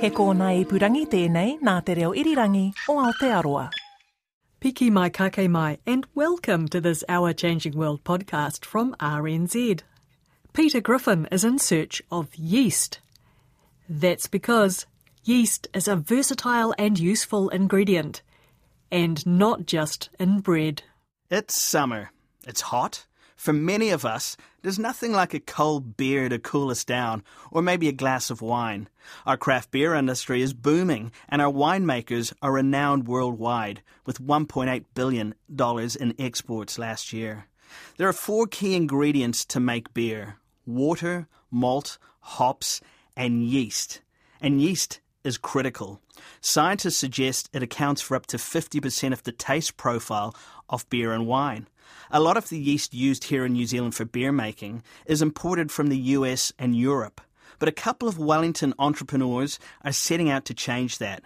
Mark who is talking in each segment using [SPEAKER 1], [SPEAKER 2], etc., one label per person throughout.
[SPEAKER 1] He kōna i purangi tēnei nā te reo irirangi o Aotearoa.
[SPEAKER 2] Piki mai kake mai, and welcome to this Our Changing World podcast from RNZ. Peter Griffin is in search of yeast. That's because yeast is a versatile and useful ingredient, and not just in bread.
[SPEAKER 3] It's summer. It's hot. For many of us, there's nothing like a cold beer to cool us down, or maybe a glass of wine. Our craft beer industry is booming, and our winemakers are renowned worldwide, with $1.8 billion in exports last year. There are four key ingredients to make beer water, malt, hops, and yeast. And yeast is critical. Scientists suggest it accounts for up to 50% of the taste profile of beer and wine. A lot of the yeast used here in New Zealand for beer making is imported from the US and Europe, but a couple of Wellington entrepreneurs are setting out to change that.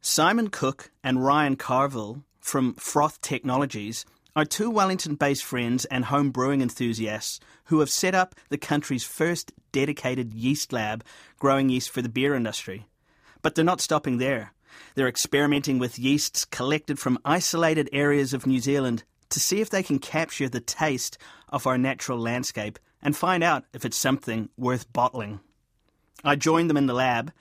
[SPEAKER 3] Simon Cook and Ryan Carville from Froth Technologies are two Wellington based friends and home brewing enthusiasts who have set up the country's first dedicated yeast lab growing yeast for the beer industry. But they're not stopping there. They're experimenting with yeasts collected from isolated areas of New Zealand to see if they can capture the taste of our natural landscape and find out if it's something worth bottling. I joined them in the lab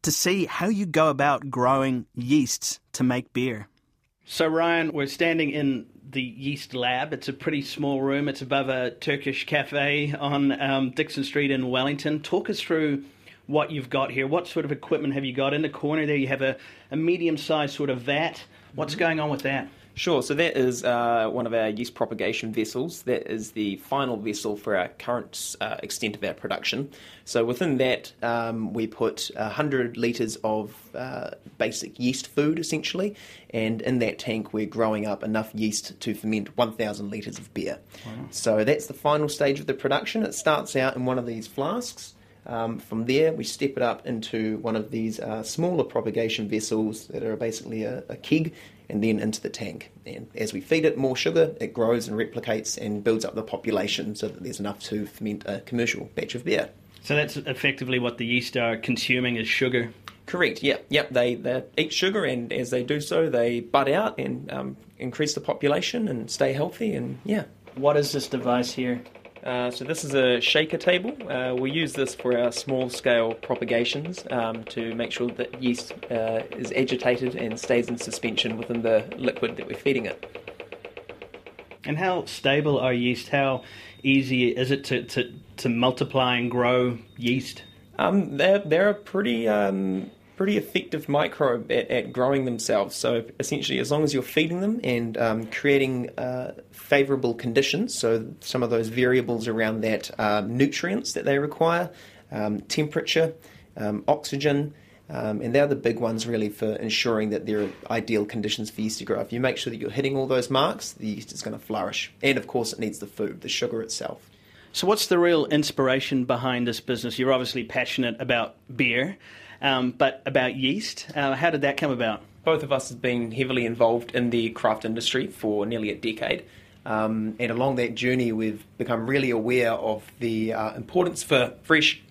[SPEAKER 3] to see how you go about growing yeasts to make beer. So, Ryan, we're standing in the yeast lab. It's a pretty small room. It's above a Turkish cafe on um, Dixon Street in Wellington. Talk us through what you've got here. What sort of equipment have you got? In the corner there, you have a, a medium sized sort of vat. What's going on with that?
[SPEAKER 4] Sure. So that is uh, one of our yeast propagation vessels. That is the final vessel for our current uh, extent of our production. So within that, um, we put 100 litres of uh, basic yeast food, essentially, and in that tank, we're growing up enough yeast to ferment 1,000 litres of beer. Wow. So that's the final stage of the production. It starts out in one of these flasks. Um, from there, we step it up into one of these uh, smaller propagation vessels that are basically a, a, keg, and then into the tank. And as we feed it more sugar, it grows and replicates and builds up the population so that there's enough to ferment a commercial batch of beer.
[SPEAKER 3] So that's effectively what the yeast are consuming is sugar.
[SPEAKER 4] Correct. Yeah. Yep. They, they eat sugar, and as they do so, they bud out and um, increase the population and stay healthy. And yeah.
[SPEAKER 3] What is this device here?
[SPEAKER 4] Uh, so this is a shaker table. Uh, we use this for our small scale propagations um, to make sure that yeast uh, is agitated and stays in suspension within the liquid that we're feeding it.
[SPEAKER 3] And how stable are yeast? How easy is it to, to, to multiply and grow yeast?
[SPEAKER 4] Um, they're, they're pretty um, pretty effective microbe at, at, growing themselves. So essentially, as long as you're feeding them and um, creating uh, favourable conditions, so some of those variables around that um, nutrients that they require, um, temperature, um, oxygen. Um, and they're the big ones really for ensuring that there are ideal conditions for yeast to grow. If you make sure that you're hitting all those marks, the yeast is going to flourish. And of course, it needs the food, the sugar itself.
[SPEAKER 3] So, what's the real inspiration behind this business? You're obviously passionate about beer. Um, but about yeast, uh, how did that come about?
[SPEAKER 4] Both of us have been heavily involved in the craft industry for nearly a decade. Um, and along that journey, we've become really aware of the uh, importance for fresh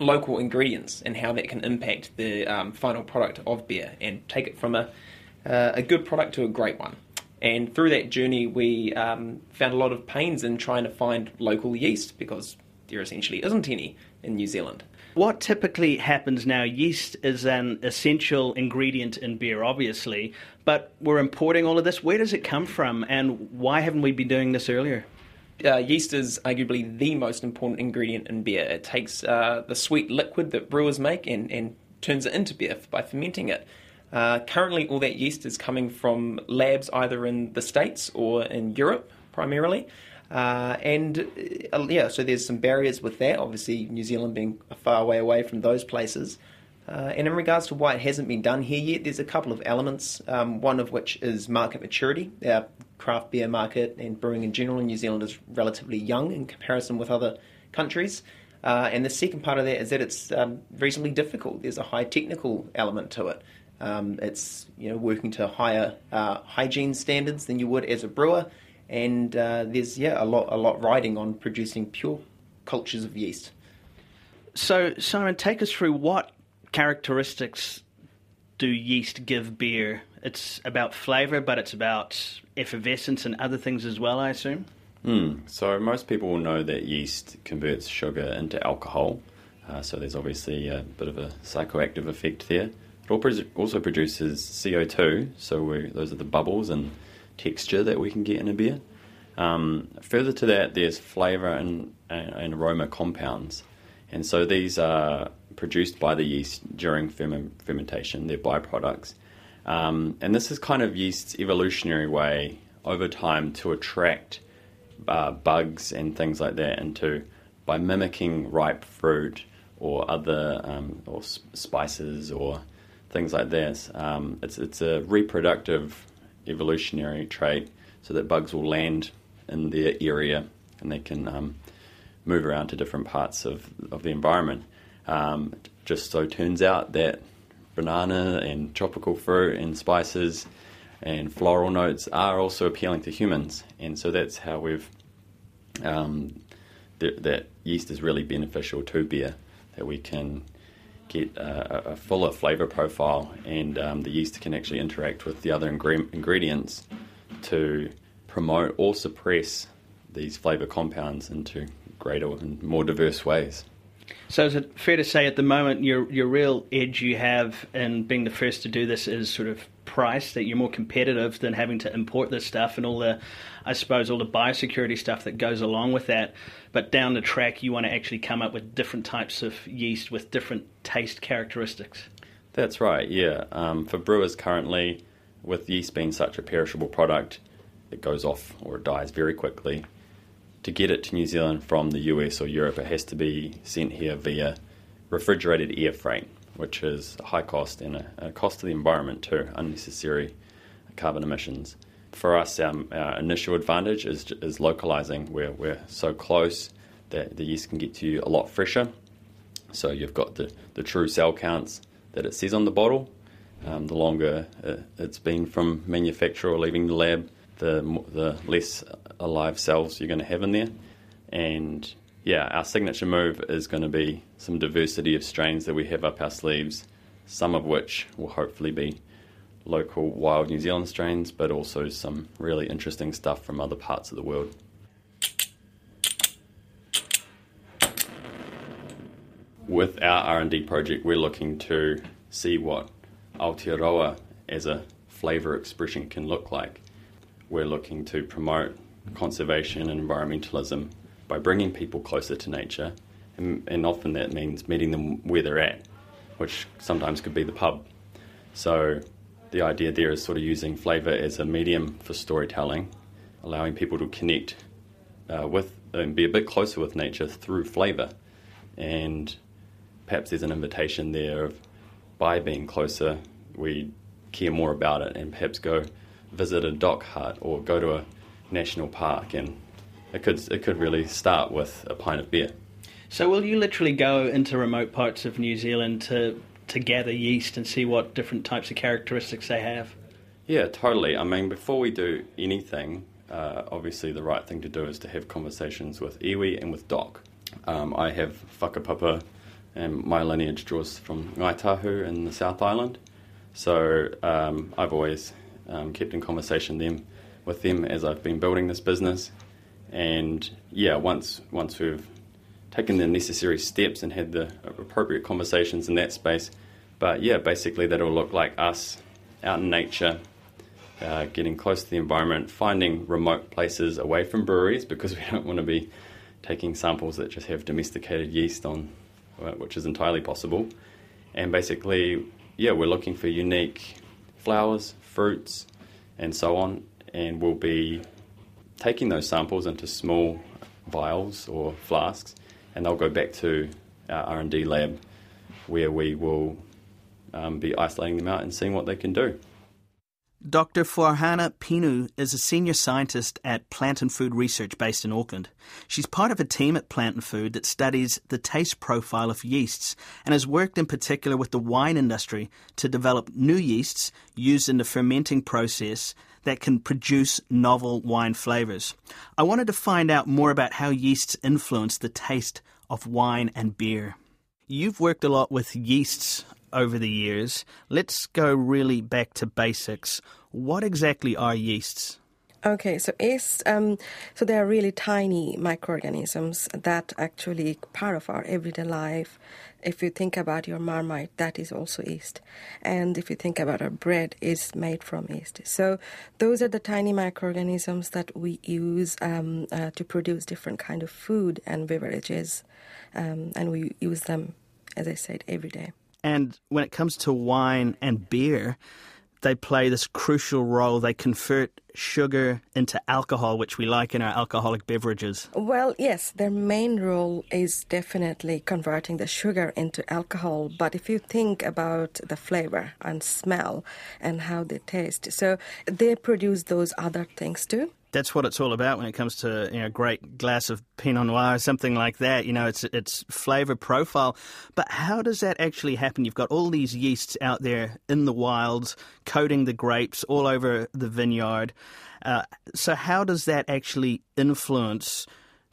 [SPEAKER 4] local ingredients and how that can impact the um, final product of beer and take it from a, uh, a good product to a great one. And through that journey, we um, found a lot of pains in trying to find local yeast because there essentially isn't any in New Zealand.
[SPEAKER 3] What typically happens now, yeast is an essential ingredient in beer, obviously, but we're importing all of this. Where does it come from, and why haven't we been doing this earlier?
[SPEAKER 4] Uh, yeast is arguably the most important ingredient in beer. It takes uh, the sweet liquid that brewers make and, and turns it into beer by fermenting it. Uh, currently, all that yeast is coming from labs either in the States or in Europe primarily. Uh, and uh, yeah, so there's some barriers with that. Obviously, New Zealand being a far way away from those places. Uh, and in regards to why it hasn't been done here yet, there's a couple of elements. Um, one of which is market maturity. Our craft beer market and brewing in general in New Zealand is relatively young in comparison with other countries. Uh, and the second part of that is that it's um, reasonably difficult. There's a high technical element to it. Um, it's you know working to higher uh, hygiene standards than you would as a brewer, and uh, there's yeah a lot a lot riding on producing pure cultures of yeast.
[SPEAKER 3] So Simon, take us through what characteristics do yeast give beer? It's about flavour, but it's about effervescence and other things as well, I assume.
[SPEAKER 5] Mm. So most people will know that yeast converts sugar into alcohol. Uh, so there's obviously a bit of a psychoactive effect there. It also produces CO2, so those are the bubbles and texture that we can get in a beer. Um, further to that, there's flavour and, and, aroma compounds. And so these are produced by the yeast during ferment, fermentation, they're byproducts. Um, and this is kind of yeast's evolutionary way over time to attract uh, bugs and things like that into by mimicking ripe fruit or other um, or spices or things like this. Um, it's it's a reproductive evolutionary trait, so that bugs will land in their area and they can um, move around to different parts of of the environment. Um, just so turns out that banana and tropical fruit and spices and floral notes are also appealing to humans, and so that's how we've um, th- that yeast is really beneficial to beer that we can get a, a fuller flavor profile, and um, the yeast can actually interact with the other ingre- ingredients to promote or suppress these flavor compounds into greater and more diverse ways.
[SPEAKER 3] So is it fair to say at the moment your your real edge you have in being the first to do this is sort of price that you're more competitive than having to import this stuff and all the I suppose all the biosecurity stuff that goes along with that. But down the track you want to actually come up with different types of yeast with different taste characteristics.
[SPEAKER 5] That's right, yeah. Um, for brewers currently, with yeast being such a perishable product, it goes off or it dies very quickly to get it to New Zealand from the US or Europe, it has to be sent here via refrigerated air freight, which is a high cost and a, a cost to the environment too, unnecessary carbon emissions. For us, our, our initial advantage is, is localizing, where we're so close that the yeast can get to you a lot fresher. So you've got the, the true cell counts that it says on the bottle. Um, the longer it's been from manufacture or leaving the lab, the the less alive cells you're going to have in there. And yeah, our signature move is going to be some diversity of strains that we have up our sleeves, some of which will hopefully be local wild New Zealand strains, but also some really interesting stuff from other parts of the world. With our R&D project, we're looking to see what Aotearoa as a flavour expression can look like. We're looking to promote conservation and environmentalism by bringing people closer to nature, and, and, often that means meeting them where they're at, which sometimes could be the pub. So the idea there is sort of using flavour as a medium for storytelling, allowing people to connect uh, with and be a bit closer with nature through flavour. And perhaps there's an invitation there of by being closer, we care more about it and perhaps go visit a DOC hut or go to a national park, and it could it could really start with a pint of beer.
[SPEAKER 3] So, will you literally go into remote parts of New Zealand to to gather yeast and see what different types of characteristics they have?
[SPEAKER 5] Yeah, totally. I mean, before we do anything, uh, obviously the right thing to do is to have conversations with iwi and with DOC. Um, I have whakapapa, and my lineage draws from Ngāi in the South Island. So um, I've always um, kept in conversation them with them as I've been building this business. And yeah, once once we've taken the necessary steps and had the appropriate conversations in that space, but yeah, basically that'll look like us out in nature, uh, getting close to the environment, finding remote places away from breweries because we don't want to be taking samples that just have domesticated yeast on, uh, which is entirely possible. And basically, yeah, we're looking for unique flowers, fruits, and so on, and we'll be taking those samples into small vials or flasks, and they'll go back to our R&D lab where we will um, be isolating them out and seeing what they can do.
[SPEAKER 3] Dr. Farhana Pinu is a senior scientist at Plant and Food Research based in Auckland. She's part of a team at Plant and Food that studies the taste profile of yeasts and has worked in particular with the wine industry to develop new yeasts used in the fermenting process that can produce novel wine flavours. I wanted to find out more about how yeasts influence the taste of wine and beer. You've worked a lot with yeasts over the years. Let's go really back to basics. What exactly are yeasts?
[SPEAKER 6] Okay, so yeast, um, so they are really tiny microorganisms that actually part of our everyday life. If you think about your marmite, that is also yeast, and if you think about our bread, is made from yeast. So those are the tiny microorganisms that we use um, uh, to produce different kind of food and beverages, um, and we use them, as I said, every day.
[SPEAKER 3] And when it comes to wine and beer, they play this crucial role. They convert sugar into alcohol, which we like in our alcoholic beverages.
[SPEAKER 6] Well, yes, their main role is definitely converting the sugar into alcohol. But if you think about the flavor and smell and how they taste, so they produce those other things too
[SPEAKER 3] that's what it's all about when it comes to you know a great glass of Pinot Noir something like that. You know, it's it's flavour profile. But how does that actually happen? You've got all these yeasts out there in the wilds, coating the grapes all over the vineyard. Uh, so how does that actually influence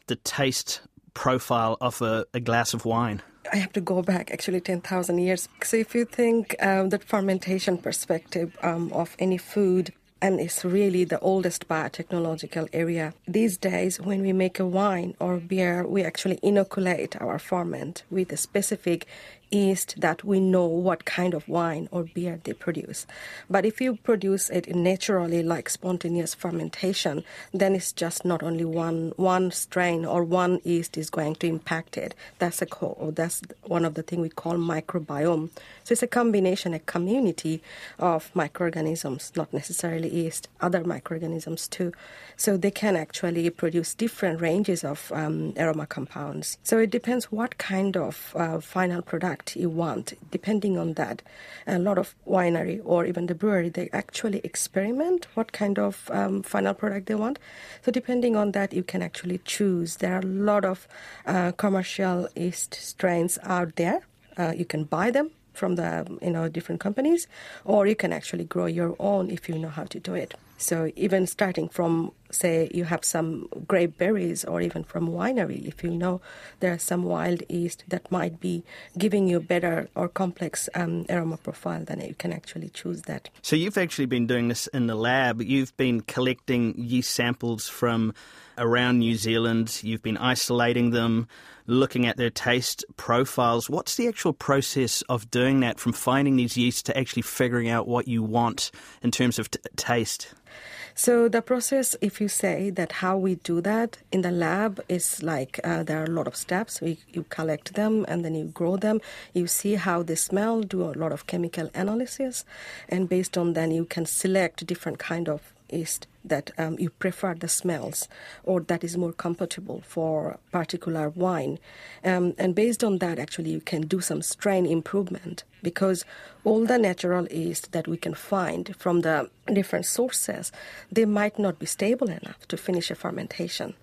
[SPEAKER 3] the taste profile of a, a glass of wine?
[SPEAKER 6] I have to go back actually 10,000 years. So, if you think um, that fermentation perspective um, of any food, and it's really the oldest biotechnological area. These days, when we make a wine or beer, we actually inoculate our ferment with a specific yeast that we know what kind of wine or beer they produce. But if you produce it naturally, like spontaneous fermentation, then it's just not only one one strain or one yeast is going to impact it. That's a co- that's one of the things we call microbiome. So it's a combination, a community of microorganisms, not necessarily yeast, other microorganisms too. So they can actually produce different ranges of um, aroma compounds. So it depends what kind of uh, final product you want. Depending on that, a lot of winery or even the brewery they actually experiment what kind of um, final product they want. So depending on that, you can actually choose. There are a lot of uh, commercial yeast strains out there. Uh, you can buy them from the you know different companies, or you can actually grow your own if you know how to do it. So even starting from say you have some grape berries or even from winery, if you know there are some wild yeast that might be giving you better or complex um, aroma profile, then you can actually choose that.
[SPEAKER 3] So you've actually been doing this in the lab. You've been collecting yeast samples from around New Zealand. You've been isolating them, looking at their taste profiles. What's the actual process of doing that from finding these yeasts to actually figuring out what you want in terms of t- taste?
[SPEAKER 6] So the process, if you say that how we do that in the lab is like uh, there are a lot of steps. We, you collect them and then you grow them. You see how they smell, do a lot of chemical analysis, and based on then you can select different kind of yeast that um, you prefer the smells or that is more compatible for particular wine. Um, and based on that, actually, you can do some strain improvement because all the natural yeast that we can find from the different sources, they might not be stable enough to finish a fermentation.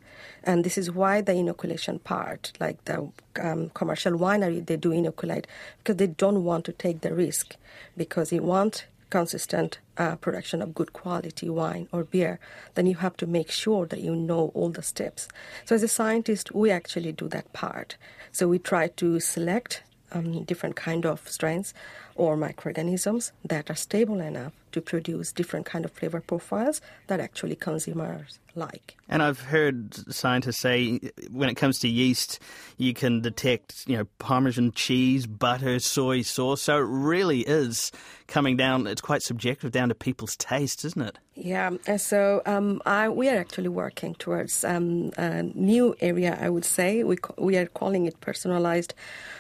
[SPEAKER 6] And this is why the inoculation part, like the um, commercial winery, they do inoculate because they don't want to take the risk because you want consistent uh, production of good quality wine or beer, then you have to make sure that you know all the steps. So, as a scientist, we actually do that part. So, we try to select um, different kind of strains or microorganisms that are stable enough to produce different kind of flavor profiles that actually consumers like.
[SPEAKER 3] And I've heard scientists say when it comes to yeast, you can detect, you know, Parmesan cheese, butter, soy sauce. So it really is coming down. It's quite subjective down to people's taste, isn't it?
[SPEAKER 6] Yeah. So um, I, we are actually working towards um, a new area. I would say we we are calling it personalized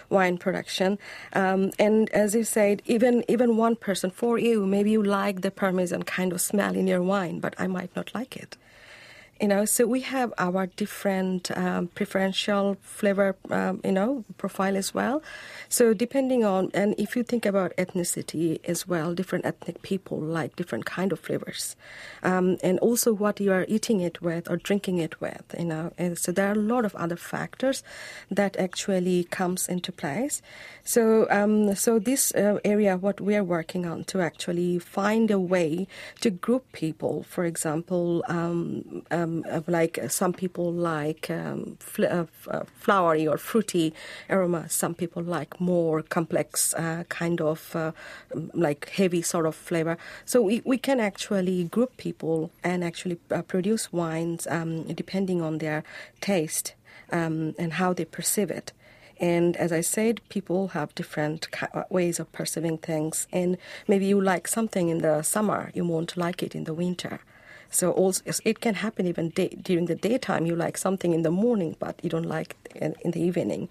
[SPEAKER 6] wine production. Um, and as you said, even even one person for you, maybe you like the Parmesan kind of smell in your wine, but I might not like it You know, so we have our different um, preferential flavor, um, you know, profile as well. So depending on, and if you think about ethnicity as well, different ethnic people like different kind of flavors, um, and also what you are eating it with or drinking it with. You know, and so there are a lot of other factors that actually comes into place. So, um, so this uh, area, what we are working on to actually find a way to group people. For example, um, um, like uh, some people like um, fl- uh, uh, flowery or fruity aroma. Some people like more complex uh, kind of uh, like heavy sort of flavor. So we, we can actually group people and actually produce wines um, depending on their taste um, and how they perceive it. And as I said, people have different ways of perceiving things. And maybe you like something in the summer, you won't like it in the winter. So also, it can happen even day, during the daytime. You like something in the morning, but you don't like in, in the evening.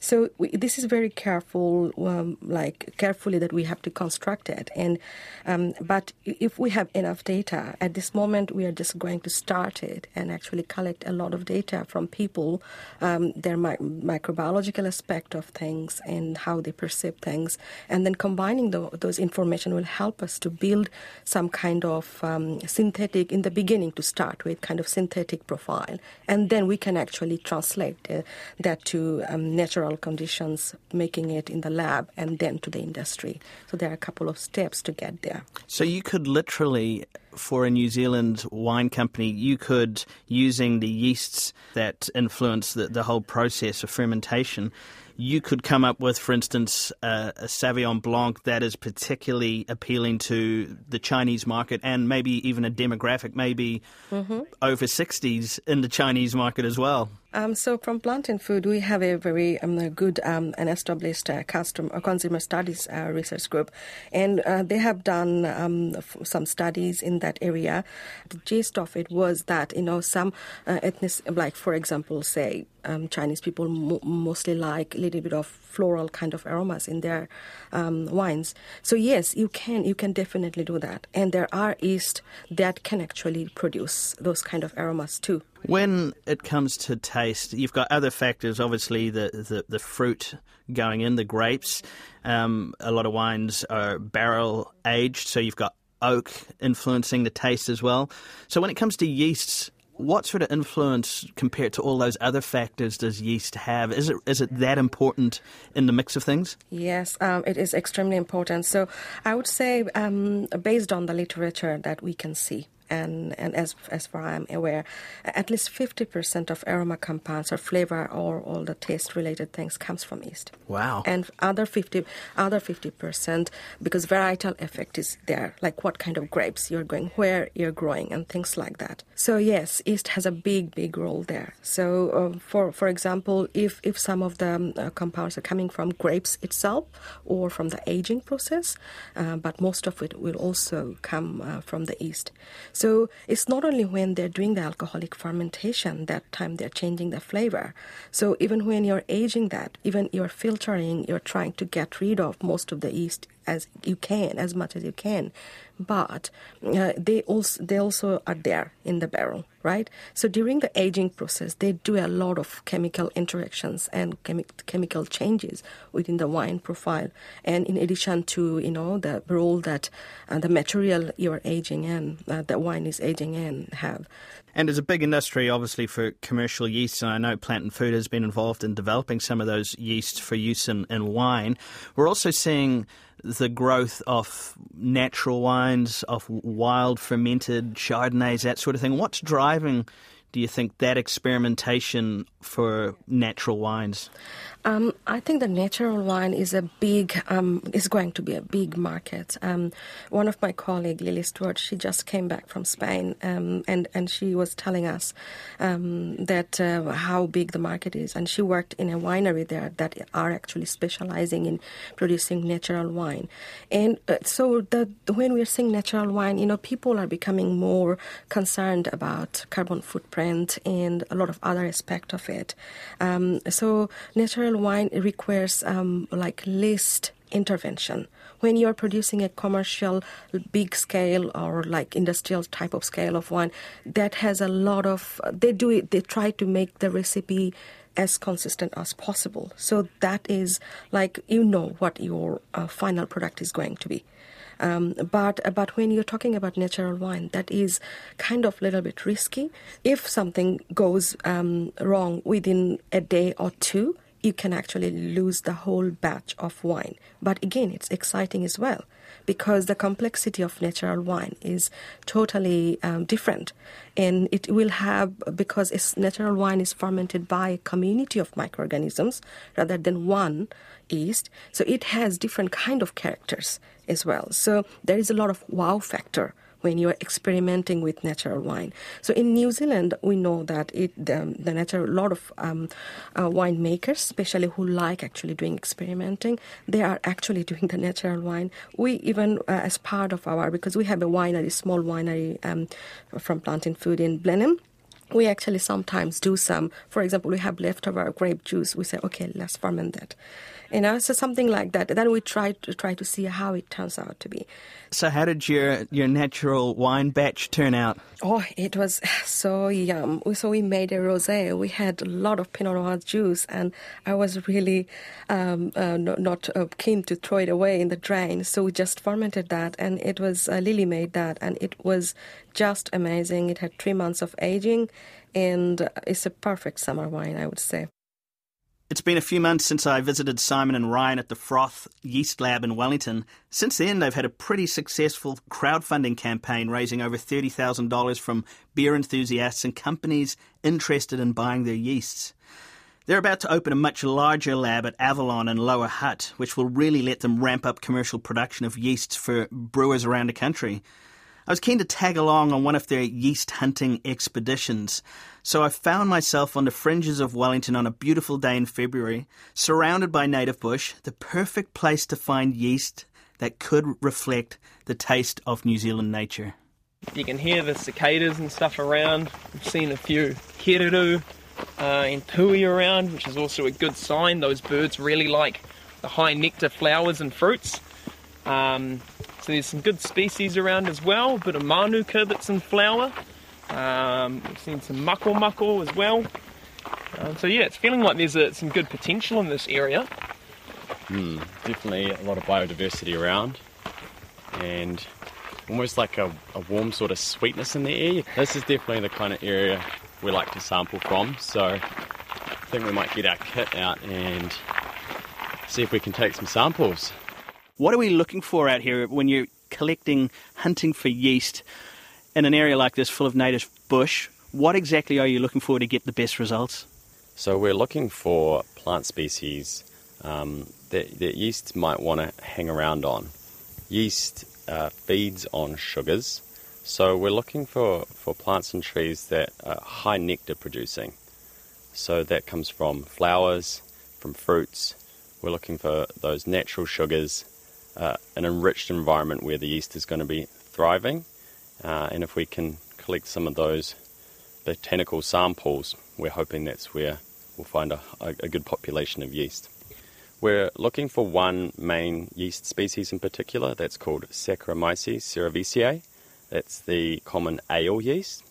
[SPEAKER 6] So we, this is very careful, um, like carefully that we have to construct it. And um, but if we have enough data at this moment, we are just going to start it and actually collect a lot of data from people, um, their mi- microbiological aspect of things and how they perceive things, and then combining the, those information will help us to build some kind of um, synthetic the beginning to start with, kind of synthetic profile, and then we can actually translate uh, that to um, natural conditions, making it in the lab and then to the industry. So there are a couple of steps to get there.
[SPEAKER 3] So you could literally for a New Zealand wine company, you could, using the yeasts that influence the, the whole process of fermentation, you could come up with, for instance, a, a Sauvignon Blanc that is particularly appealing to the Chinese market and maybe even a demographic, maybe mm-hmm. over 60s in the Chinese market as well.
[SPEAKER 6] Um, so from Plant and Food, we have a very um, a good um, and established uh, customer, consumer studies uh, research group, and uh, they have done um, f- some studies in that area. The gist of it was that you know some uh, ethnic, like for example, say um, Chinese people mo- mostly like a little bit of floral kind of aromas in their um, wines. So yes, you can you can definitely do that, and there are yeast that can actually produce those kind of aromas too.
[SPEAKER 3] When it comes to taste, you've got other factors. Obviously, the the, the fruit going in, the grapes. Um, a lot of wines are barrel aged, so you've got oak influencing the taste as well. So when it comes to yeasts, what sort of influence compared to all those other factors does yeast have? Is it is it that important in the mix of things?
[SPEAKER 6] Yes, um, it is extremely important. So I would say, um, based on the literature that we can see, and, and as, as far as I'm aware, at least 50% of aroma compounds or flavor or all the taste related things comes from yeast.
[SPEAKER 3] Wow.
[SPEAKER 6] And other 50, other 50% because varietal effect is there, like what kind of grapes you're going, where you're growing and things like that. So yes, yeast has a big, big role there. So uh, for, for example, if, if some of the um, uh, compounds are coming from grapes itself or from the aging process, uh, but most of it will also come uh, from the yeast. So it's not only when they're doing the alcoholic fermentation that time they're changing the flavor. So even when you're aging that, even you're filtering, you're trying to get rid of most of the yeast as you can, as much as you can but uh, they also they also are there in the barrel, right? So during the aging process, they do a lot of chemical interactions and chemi- chemical changes within the wine profile, and in addition to you know the role that uh, the material you're aging in, uh, the wine is aging in, have.
[SPEAKER 3] And there's a big industry, obviously, for commercial yeast, and I know Plant and Food has been involved in developing some of those yeasts for use in, in wine. We're also seeing the growth of natural wines, of wild fermented Chardonnays, that sort of thing. What's driving, do you think, that experimentation for natural wines?
[SPEAKER 6] Um, I think the natural wine is a big um, is going to be a big market. Um, one of my colleague Lily Stewart, she just came back from Spain, um, and and she was telling us um, that uh, how big the market is, and she worked in a winery there that are actually specializing in producing natural wine, and uh, so the, when we're saying natural wine, you know, people are becoming more concerned about carbon footprint and a lot of other aspect of it. Um, so natural wine requires um, like least intervention. When you're producing a commercial, big scale or like industrial type of scale of wine, that has a lot of, they do it, they try to make the recipe as consistent as possible. So that is like you know what your uh, final product is going to be. Um, but but when you're talking about natural wine, that is kind of a little bit risky. If something goes um, wrong within a day or two, you can actually lose the whole batch of wine. But again, it's exciting as well because the complexity of natural wine is totally um, different. And it will have, because it's natural wine is fermented by a community of microorganisms rather than one yeast, so it has different kind of characters as well. So there is a lot of wow factor when you are experimenting with natural wine. So in New Zealand, we know that it the, the natural lot of um, uh, winemakers, especially who like actually doing experimenting, they are actually doing the natural wine. We even uh, as part of our because we have a winery, small winery um, from Plant and Food in Blenheim we actually sometimes do some. For example, we have leftover grape juice. We say, okay, let's ferment that you know so something like that then we try to try to see how it turns out to be.
[SPEAKER 3] So how did your your natural wine batch turn out?
[SPEAKER 6] Oh it was so yum. So we made a rosé. We had a lot of pinot noir juice and i was really um, uh, not, not uh, keen to throw it away in the drain. So we just fermented that and it was uh, lily made that and it was just amazing. It had three months of aging and it's a perfect summer wine i would say
[SPEAKER 3] it's been a few months since I visited Simon and Ryan at the Froth Yeast Lab in Wellington. Since then, they've had a pretty successful crowdfunding campaign raising over $30,000 from beer enthusiasts and companies interested in buying their yeasts. They're about to open a much larger lab at Avalon and Lower Hutt, which will really let them ramp up commercial production of yeasts for brewers around the country. I was keen to tag along on one of their yeast hunting expeditions, so I found myself on the fringes of Wellington on a beautiful day in February, surrounded by native bush, the perfect place to find yeast that could reflect the taste of New Zealand nature.
[SPEAKER 4] You can hear the cicadas and stuff around. I've seen a few kererū uh, and tui around, which is also a good sign. Those birds really like the high nectar flowers and fruits. Um, so there's some good species around as well. A bit of manuka that's in flower. Um, we've seen some mako mako as well. Um, so yeah, it's feeling like there's a, some good potential in this area.
[SPEAKER 5] Mm, definitely a lot of biodiversity around, and almost like a, a warm sort of sweetness in the air. This is definitely the kind of area we like to sample from. So I think we might get our kit out and see if we can take some samples.
[SPEAKER 3] What are we looking for out here when you're collecting, hunting for yeast in an area like this full of native bush? What exactly are you looking for to get the best results?
[SPEAKER 5] So we're looking for plant species um, that, that, yeast might want to hang around on. Yeast uh, feeds on sugars, so we're looking for, for plants and trees that are high nectar producing. So that comes from flowers, from fruits. We're looking for those natural sugars uh, an enriched environment where the yeast is going to be thriving. Uh, and if we can collect some of those botanical samples, we're hoping that's where we'll find a, a, good population of yeast. We're looking for one main yeast species in particular that's called Saccharomyces cerevisiae. That's the common ale yeast.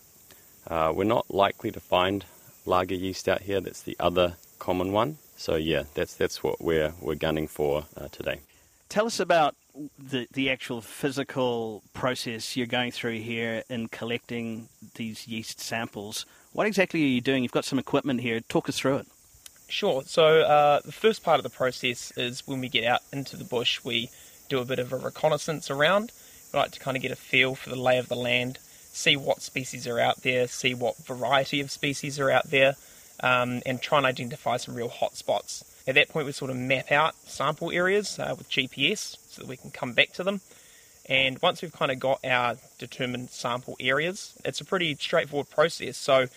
[SPEAKER 5] Uh, we're not likely to find lager yeast out here. That's the other common one. So yeah, that's that's what we're we're gunning for uh, today.
[SPEAKER 3] Tell us about the the actual physical process you're going through here in collecting these yeast samples. What exactly are you doing? You've got some equipment here. Talk us through it.
[SPEAKER 4] Sure. So uh, the first part of the process is when we get out into the bush, we do a bit of a reconnaissance around. We like to kind of get a feel for the lay of the land, see what species are out there, see what variety of species are out there, um, and try and identify some real hot spots. At that point, we sort of map out sample areas uh, with GPS so that we can come back to them. And once we've kind of got our determined sample areas, it's a pretty straightforward process. So,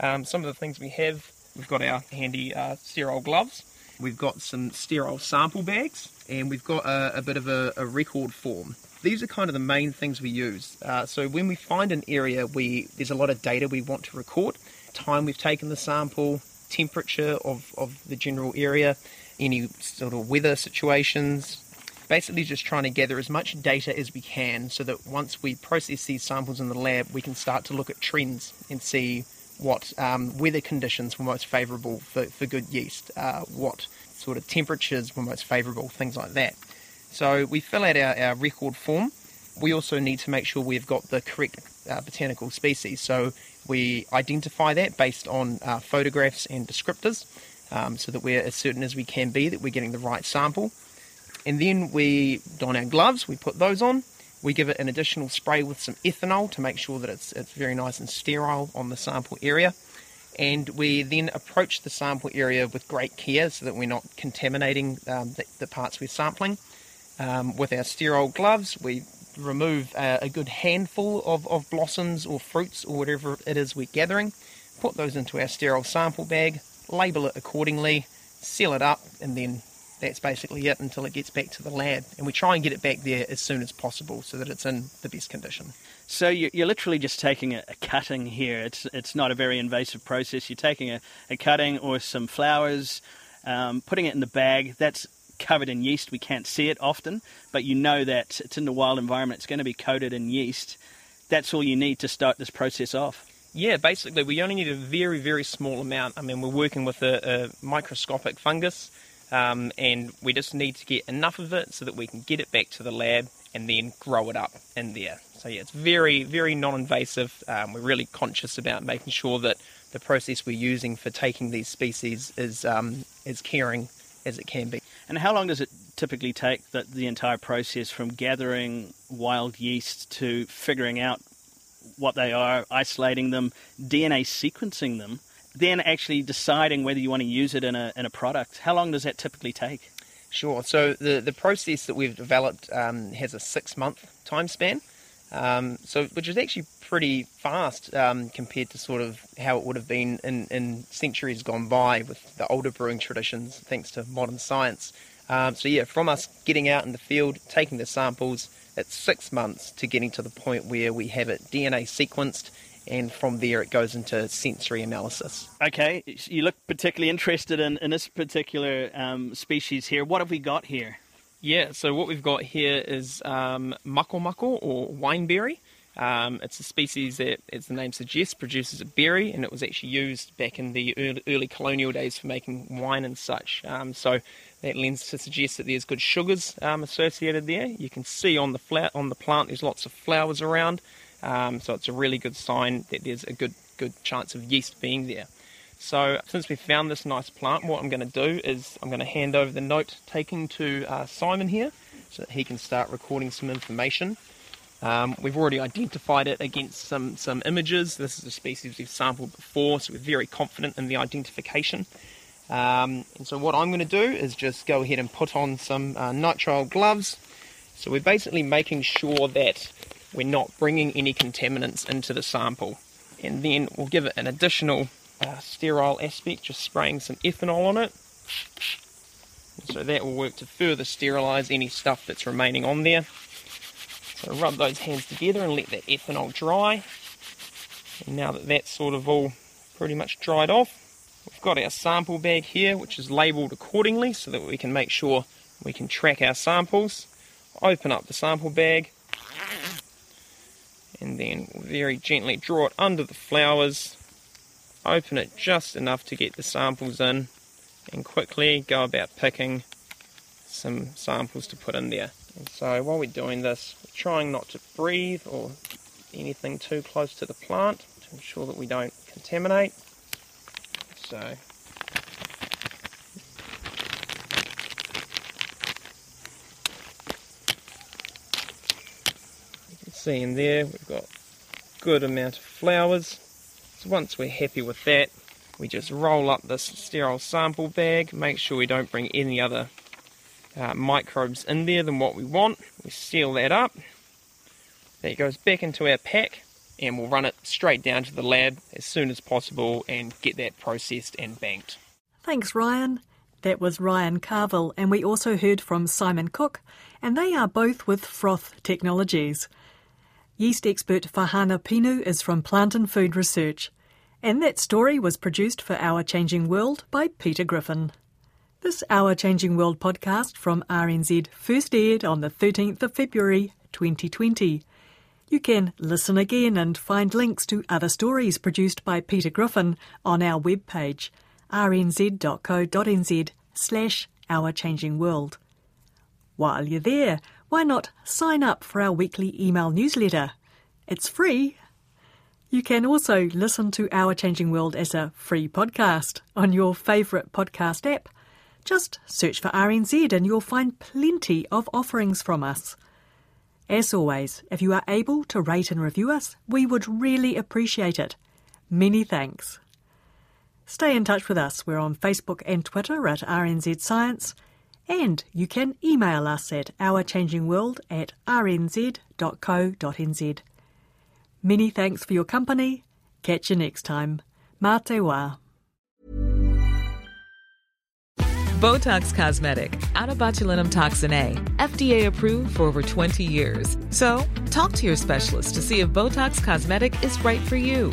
[SPEAKER 4] um, some of the things we have, we've got our handy uh, sterile gloves, we've got some sterile sample bags, and we've got a, a bit of a, a, record form. These are kind of the main things we use. Uh, so, when we find an area, we there's a lot of data we want to record, time we've taken the sample, temperature of, of the general area, any sort of weather situations, basically just trying to gather as much data as we can so that once we process these samples in the lab, we can start to look at trends and see what um, weather conditions were most favourable for, for good yeast, uh, what sort of temperatures were most favourable, things like that. So we fill out our, our record form. We also need to make sure we've got the correct uh, botanical species. So we identify that based on uh, photographs and descriptors um, so that we're as certain as we can be that we're getting the right sample. And then we don our gloves, we put those on, we give it an additional spray with some ethanol to make sure that it's, it's very nice and sterile on the sample area. And we then approach the sample area with great care so that we're not contaminating um, the, the, parts we're sampling. Um, with our sterile gloves, we remove uh, a good handful of, of blossoms or fruits or whatever it is we're gathering, put those into our sterile sample bag, label it accordingly, seal it up, and then that's basically it until it gets back to the lab. And we try and get it back there as soon as possible so that it's in the best condition.
[SPEAKER 3] So you're literally just taking a, cutting here. It's it's not a very invasive process. You're taking a, a cutting or some flowers, um, putting it in the bag. That's covered in yeast. We can't see it often, but you know that it's in the wild environment. It's going to be coated in yeast. That's all you need to start this process off.
[SPEAKER 4] Yeah, basically, we only need a very, very small amount. I mean, we're working with a, a microscopic fungus um, and we just need to get enough of it so that we can get it back to the lab and then grow it up in there. So yeah, it's very, very non-invasive. Um, we're really conscious about making sure that the process we're using for taking these species is um, as caring as it can be.
[SPEAKER 3] And how long does it typically take the, the entire process from gathering wild yeast to figuring out what they are, isolating them, DNA sequencing them, then actually deciding whether you want to use it in a, in a product. How long does that typically take?
[SPEAKER 4] Sure. So the, the process that we've developed um, has a six month time span. Um, so which is actually pretty fast um, compared to sort of how it would have been in, in centuries gone by with the older brewing traditions, thanks to modern science. Um, so yeah, from us getting out in the field, taking the samples, it's six months to getting to the point where we have it DNA sequenced and from there it goes into sensory analysis.
[SPEAKER 3] Okay, you look particularly interested in, in this particular um, species here. What have we got here?
[SPEAKER 4] Yeah, so what we've got here is um, mako mako or wineberry. Um, it's a species that, as the name suggests, produces a berry, and it was actually used back in the early, early colonial days for making wine and such. Um, so that lends to suggest that there's good sugars um, associated there. You can see on the flat on the plant there's lots of flowers around. Um, so it's a really good sign that there's a good good chance of yeast being there. So since we found this nice plant, what I'm going to do is I'm going to hand over the note taking to uh, Simon here so that he can start recording some information. Um, we've already identified it against some, some images. This is a species we've sampled before, so we're very confident in the identification. Um, and so what I'm going to do is just go ahead and put on some uh, nitrile gloves. So we're basically making sure that we're not bringing any contaminants into the sample. And then we'll give it an additional uh, sterile aspect, just spraying some ethanol on it. So that will work to further sterilise any stuff that's remaining on there. So rub those hands together and let that ethanol dry. And now that that's sort of all pretty much dried off, we've got our sample bag here, which is labelled accordingly so that we can make sure we can track our samples. Open up the sample bag, and then very gently draw it under the flowers. Open it just enough to get the samples in and quickly go about picking some samples to put in there. And so while we're doing this we're trying not to breathe or anything too close to the plant to ensure that we don't contaminate. So see in there we've got good amount of flowers. So once we're happy with that, we just roll up this sterile sample bag, make sure we don't bring any other uh, microbes in there than what we want. We seal that up. That goes back into our pack and we'll run it straight down to the lab as soon as possible and get that processed and banked.
[SPEAKER 2] Thanks, Ryan. That was Ryan Carville, and we also heard from Simon Cook, and they are both with Froth Technologies. Yeast expert Farhana Pinu is from Plant and Food Research. And that story was produced for Our Changing World by Peter Griffin. This Our Changing World podcast from RNZ first aired on the 13th of February 2020. You can listen again and find links to other stories produced by Peter Griffin on our webpage rnz.co.nz slash Our Changing World. While you're there, why not sign up for our weekly email newsletter? It's free. You can also listen to Our Changing World as a free podcast on your favourite podcast app. Just search for RNZ and you'll find plenty of offerings from us. As always, if you are able to rate and review us, we would really appreciate it. Many thanks. Stay in touch with us. We're on Facebook and Twitter at RNZ Science, and you can email us at ourchangingworld at rnz.co.nz. Many thanks for your company. Catch you next time. Mā te wā.
[SPEAKER 7] Botox Cosmetic, onabotulinumtoxinA, FDA approved for over 20 years. So, talk to your specialist to see if Botox Cosmetic is right for you.